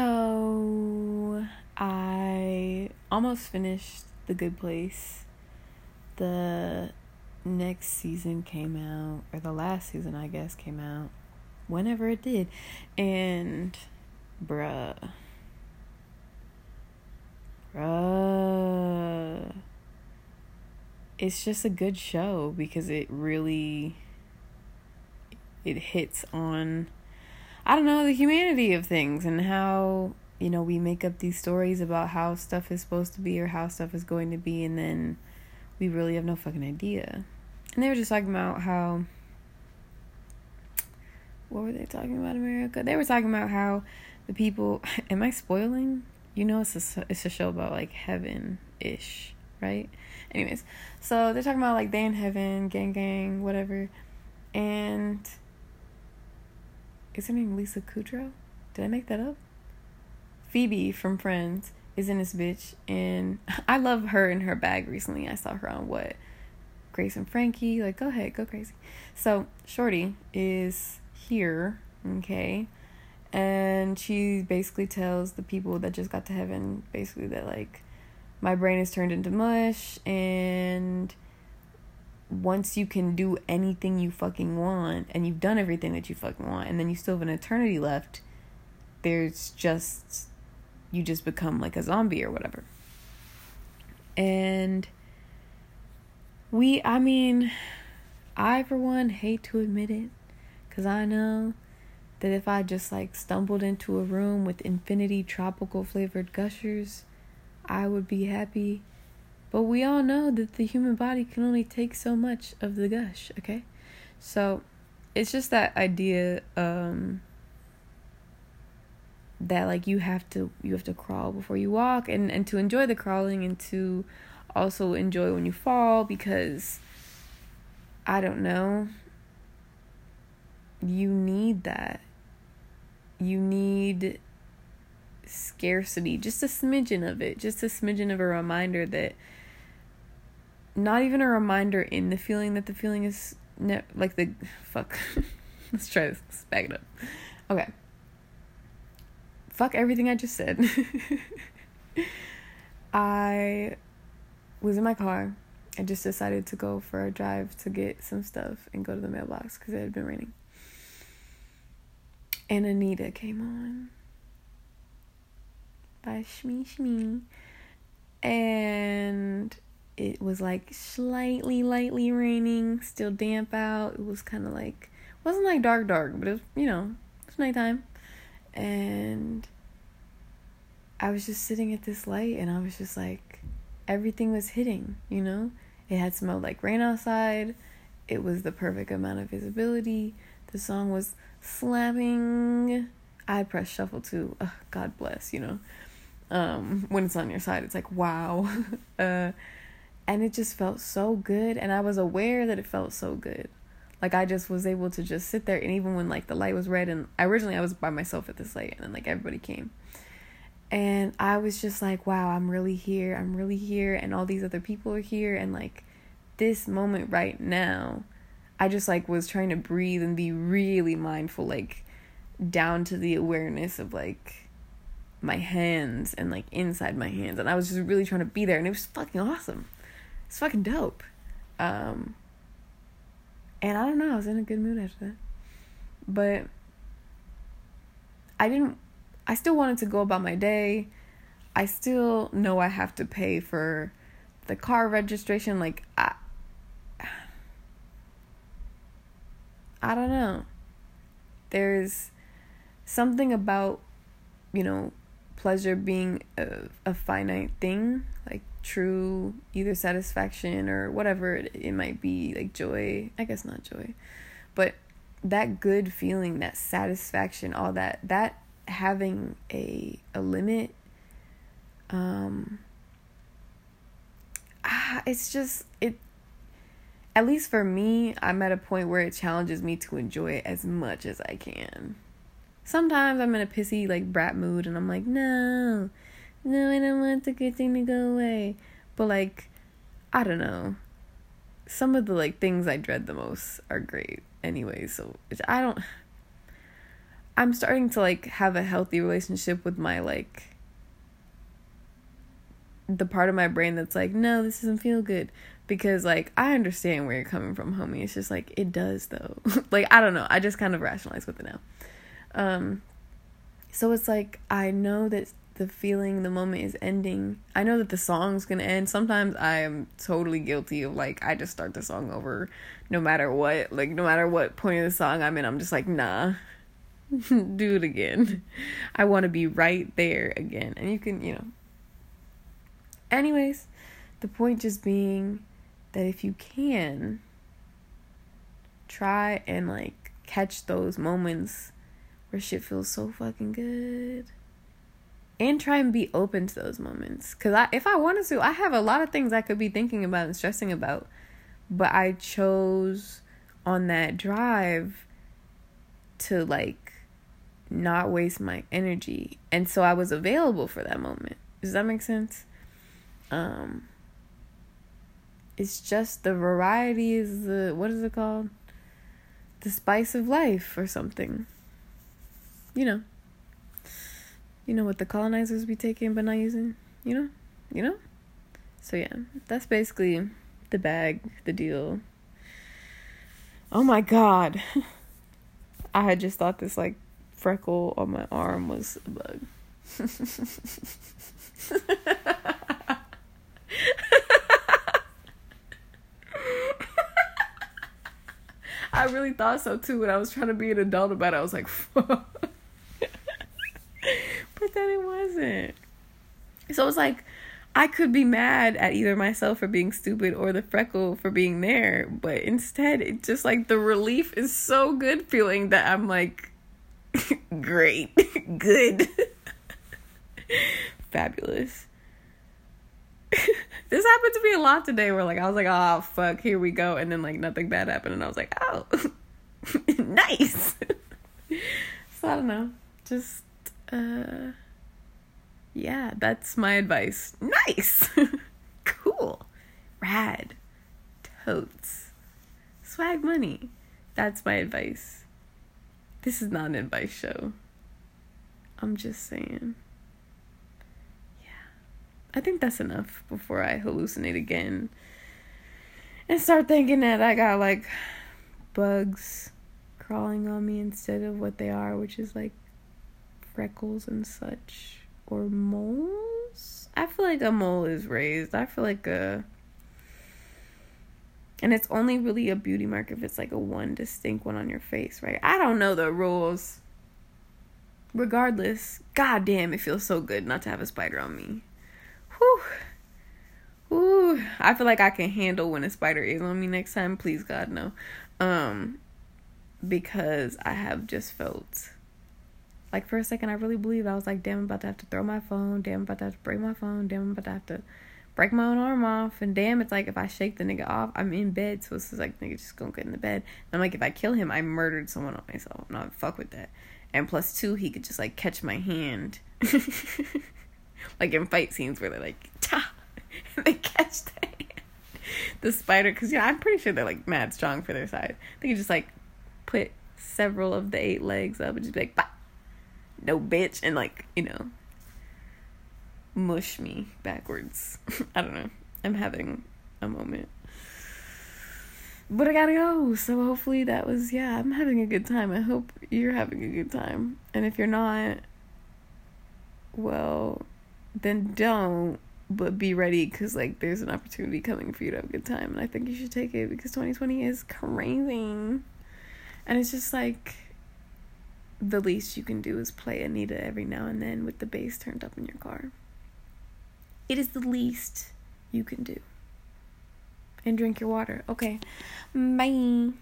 So I almost finished The Good Place. The next season came out, or the last season, I guess, came out whenever it did. And, bruh. Bruh. It's just a good show because it really it hits on I don't know, the humanity of things and how, you know, we make up these stories about how stuff is supposed to be or how stuff is going to be and then we really have no fucking idea. And they were just talking about how what were they talking about America? They were talking about how the people am I spoiling? You know it's a it's a show about like heaven ish, right? Anyways, so they're talking about like they in heaven, gang gang, whatever. And is her name Lisa Kudrow? Did I make that up? Phoebe from Friends is in this bitch, and I love her in her bag recently. I saw her on what? Grace and Frankie. Like, go ahead, go crazy. So, Shorty is here, okay? And she basically tells the people that just got to heaven basically that, like, my brain is turned into mush, and once you can do anything you fucking want and you've done everything that you fucking want and then you still have an eternity left, there's just you just become like a zombie or whatever. And we I mean I for one hate to admit it cuz I know that if I just like stumbled into a room with infinity tropical flavored gushers, I would be happy but we all know that the human body can only take so much of the gush, okay? So it's just that idea um that like you have to you have to crawl before you walk and and to enjoy the crawling and to also enjoy when you fall because I don't know you need that you need scarcity just a smidgen of it just a smidgen of a reminder that not even a reminder in the feeling that the feeling is ne- like the fuck. Let's try this. Let's back it up. Okay. Fuck everything I just said. I was in my car. I just decided to go for a drive to get some stuff and go to the mailbox because it had been raining. And Anita came on by Shmi Shmi. And it was like slightly lightly raining, still damp out. It was kind of like wasn't like dark dark, but it was, you know, it was nighttime. And I was just sitting at this light and I was just like everything was hitting, you know? It had smelled like rain outside. It was the perfect amount of visibility. The song was slapping. I pressed shuffle too. Ugh, God bless, you know. Um, when it's on your side, it's like wow. uh, and it just felt so good and i was aware that it felt so good. Like i just was able to just sit there and even when like the light was red and originally i was by myself at this light and then like everybody came. And i was just like wow i'm really here i'm really here and all these other people are here and like this moment right now i just like was trying to breathe and be really mindful like down to the awareness of like my hands and like inside my hands and i was just really trying to be there and it was fucking awesome it's fucking dope. Um, and I don't know, I was in a good mood after that. But I didn't, I still wanted to go about my day. I still know I have to pay for the car registration. Like, I, I don't know. There's something about, you know, pleasure being a, a finite thing. Like, true either satisfaction or whatever it, it might be like joy i guess not joy but that good feeling that satisfaction all that that having a a limit um ah, it's just it at least for me i'm at a point where it challenges me to enjoy it as much as i can. Sometimes i'm in a pissy like brat mood and i'm like no no, I don't want the good thing to go away. But like, I don't know. Some of the like things I dread the most are great anyway. So I don't. I'm starting to like have a healthy relationship with my like the part of my brain that's like, no, this doesn't feel good. Because like I understand where you're coming from, homie. It's just like it does though. like I don't know. I just kind of rationalize with it now. Um so it's like I know that the feeling, the moment is ending. I know that the song's gonna end. Sometimes I am totally guilty of like I just start the song over no matter what. Like no matter what point of the song I'm in, I'm just like, nah. Do it again. I wanna be right there again. And you can, you know, Anyways, the point just being that if you can, try and like catch those moments where shit feels so fucking good. And try and be open to those moments. Cause I if I wanted to, I have a lot of things I could be thinking about and stressing about. But I chose on that drive to like not waste my energy. And so I was available for that moment. Does that make sense? Um, it's just the variety is the what is it called? The spice of life or something. You know. You know what the colonizers be taking but not using, you know? You know? So yeah, that's basically the bag, the deal. Oh my god. I had just thought this like freckle on my arm was a bug. I really thought so too when I was trying to be an adult about it. I was like, fuck. Then it wasn't. So it was like, I could be mad at either myself for being stupid or the freckle for being there, but instead, it just like the relief is so good feeling that I'm like, great, good, fabulous. this happened to me a lot today where like I was like, oh fuck, here we go, and then like nothing bad happened, and I was like, oh, nice. so I don't know, just uh, yeah, that's my advice. Nice, cool, rad, totes, swag money. That's my advice. This is not an advice show. I'm just saying. Yeah. I think that's enough before I hallucinate again and start thinking that I got like bugs crawling on me instead of what they are, which is like freckles and such or moles. I feel like a mole is raised. I feel like a and it's only really a beauty mark if it's like a one distinct one on your face, right? I don't know the rules. Regardless, goddamn, it feels so good not to have a spider on me. Whew. Ooh, I feel like I can handle when a spider is on me next time. Please God, no. Um, because I have just felt like for a second I really believed I was like, damn, I'm about to have to throw my phone. Damn, I'm about to have to break my phone. Damn, I'm about to have to break my own arm off. And damn, it's like if I shake the nigga off, I'm in bed. So it's like nigga just gonna get in the bed. And I'm like, if I kill him, I murdered someone on myself. No, fuck with that. And plus two, he could just like catch my hand. like in fight scenes where they're like, ta, they catch the, hand. the spider. Because, yeah, I'm pretty sure they're like mad strong for their size. They could just like put several of the eight legs up and just be like, bah, no bitch. And like, you know, mush me backwards. I don't know. I'm having a moment. But I gotta go. So hopefully that was, yeah, I'm having a good time. I hope you're having a good time. And if you're not, well, then don't but be ready because like there's an opportunity coming for you to have a good time and i think you should take it because 2020 is crazy and it's just like the least you can do is play anita every now and then with the bass turned up in your car. It is the least you can do. And drink your water. Okay. Bye